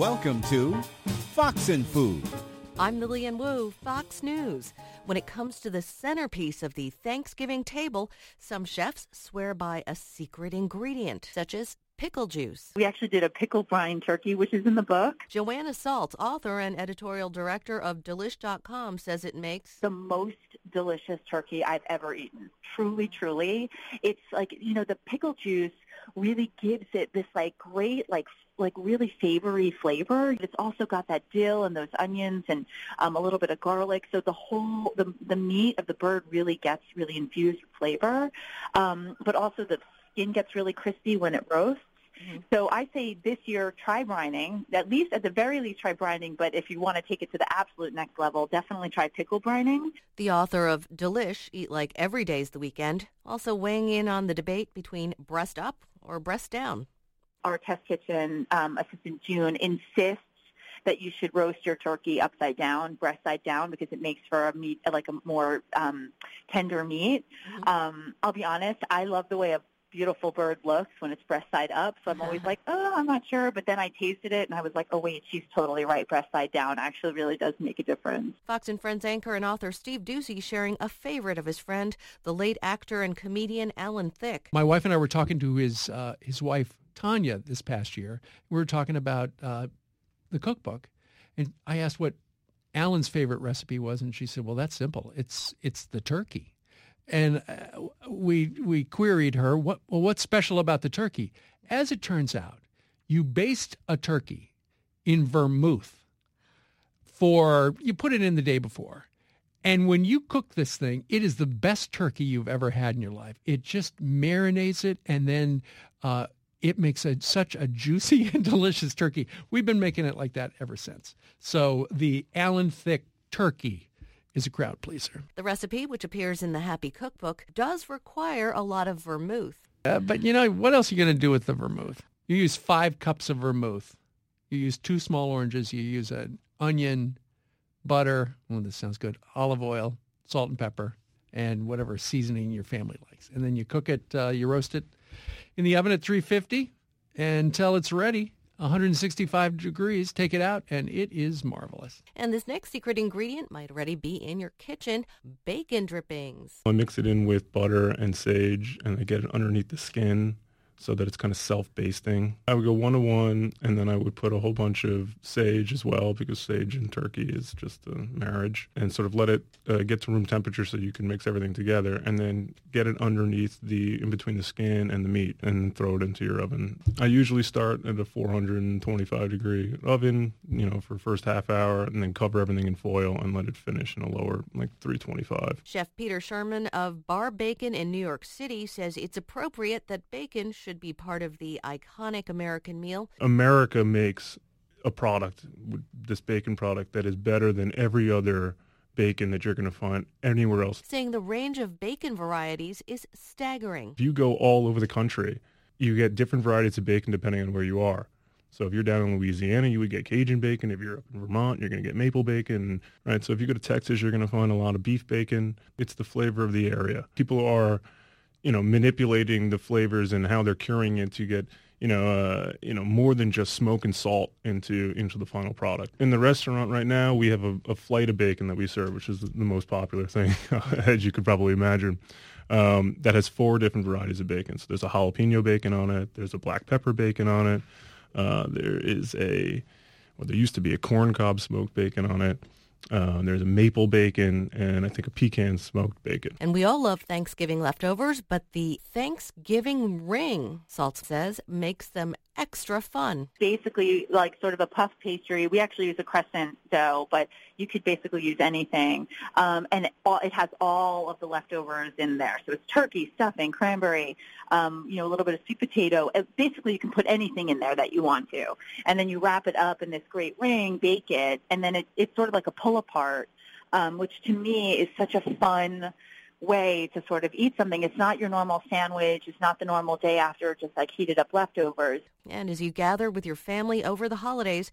Welcome to Fox and Food. I'm Lilian Woo, Fox News. When it comes to the centerpiece of the Thanksgiving table, some chefs swear by a secret ingredient, such as pickle juice. We actually did a pickle brine turkey, which is in the book. Joanna Saltz, author and editorial director of Delish.com, says it makes the most delicious turkey I've ever eaten. Truly, truly. It's like, you know, the pickle juice really gives it this like great like like really savory flavor. It's also got that dill and those onions and um, a little bit of garlic. So the whole the the meat of the bird really gets really infused with flavor, um, but also the skin gets really crispy when it roasts. Mm-hmm. So I say this year try brining, at least at the very least try brining, but if you want to take it to the absolute next level, definitely try pickle brining. The author of Delish, Eat Like Every Day's the Weekend, also weighing in on the debate between breast up or breast down. Our test kitchen um, assistant June insists that you should roast your turkey upside down, breast side down, because it makes for a meat like a more um, tender meat. Mm-hmm. Um, I'll be honest, I love the way a beautiful bird looks when it's breast side up. So I'm always like, oh, I'm not sure. But then I tasted it and I was like, oh, wait, she's totally right. Breast side down actually really does make a difference. Fox and Friends anchor and author Steve Doocy sharing a favorite of his friend, the late actor and comedian Alan Thicke. My wife and I were talking to his uh, his wife Tanya this past year. We were talking about uh, the cookbook, and I asked what Alan's favorite recipe was, and she said, "Well, that's simple. It's it's the turkey." And uh, we we queried her, "What well, what's special about the turkey?" As it turns out, you baste a turkey in vermouth for you put it in the day before. And when you cook this thing, it is the best turkey you've ever had in your life. It just marinates it and then uh, it makes a, such a juicy and delicious turkey. We've been making it like that ever since. So the Alan Thicke turkey is a crowd pleaser. The recipe, which appears in the Happy Cookbook, does require a lot of vermouth. Uh, but you know, what else are you going to do with the vermouth? You use five cups of vermouth. You use two small oranges. You use an onion, butter. Oh, this sounds good. Olive oil, salt and pepper, and whatever seasoning your family likes. And then you cook it, uh, you roast it in the oven at 350 until it's ready. 165 degrees, take it out, and it is marvelous. And this next secret ingredient might already be in your kitchen bacon drippings. I mix it in with butter and sage, and I get it underneath the skin so that it's kind of self-basting. I would go one to one, and then I would put a whole bunch of sage as well because sage and turkey is just a marriage, and sort of let it uh, get to room temperature so you can mix everything together, and then get it underneath the in between the skin and the meat, and throw it into your oven. I usually start at a 425 degree oven, you know, for first half hour, and then cover everything in foil and let it finish in a lower like 325. Chef Peter Sherman of Bar Bacon in New York City says it's appropriate that bacon should should be part of the iconic American meal. America makes a product, this bacon product, that is better than every other bacon that you're going to find anywhere else. Saying the range of bacon varieties is staggering. If you go all over the country, you get different varieties of bacon depending on where you are. So if you're down in Louisiana, you would get Cajun bacon. If you're up in Vermont, you're going to get maple bacon, right? So if you go to Texas, you're going to find a lot of beef bacon. It's the flavor of the area. People are you know, manipulating the flavors and how they're curing it to get, you know, uh, you know, more than just smoke and salt into into the final product. In the restaurant right now, we have a, a flight of bacon that we serve, which is the most popular thing, as you could probably imagine. Um, that has four different varieties of bacon. So there's a jalapeno bacon on it. There's a black pepper bacon on it. Uh, there is a, well, there used to be a corn cob smoked bacon on it. Uh, there's a maple bacon and I think a pecan smoked bacon. And we all love Thanksgiving leftovers, but the Thanksgiving ring, Saltz says, makes them extra fun. Basically, like sort of a puff pastry. We actually use a crescent dough, but you could basically use anything. Um, and it, all, it has all of the leftovers in there. So it's turkey, stuffing, cranberry, um, you know, a little bit of sweet potato. Basically, you can put anything in there that you want to. And then you wrap it up in this great ring, bake it, and then it, it's sort of like a pull apart, um, which to me is such a fun way to sort of eat something. It's not your normal sandwich. It's not the normal day after just like heated up leftovers. And as you gather with your family over the holidays,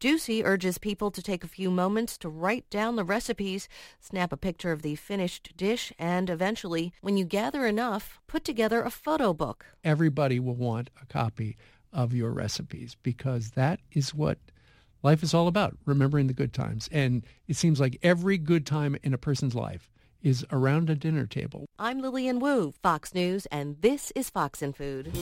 Doocy urges people to take a few moments to write down the recipes, snap a picture of the finished dish, and eventually, when you gather enough, put together a photo book. Everybody will want a copy of your recipes because that is what life is all about remembering the good times. And it seems like every good time in a person's life is around a dinner table. I'm Lilian Woo, Fox News, and this is Fox and Food.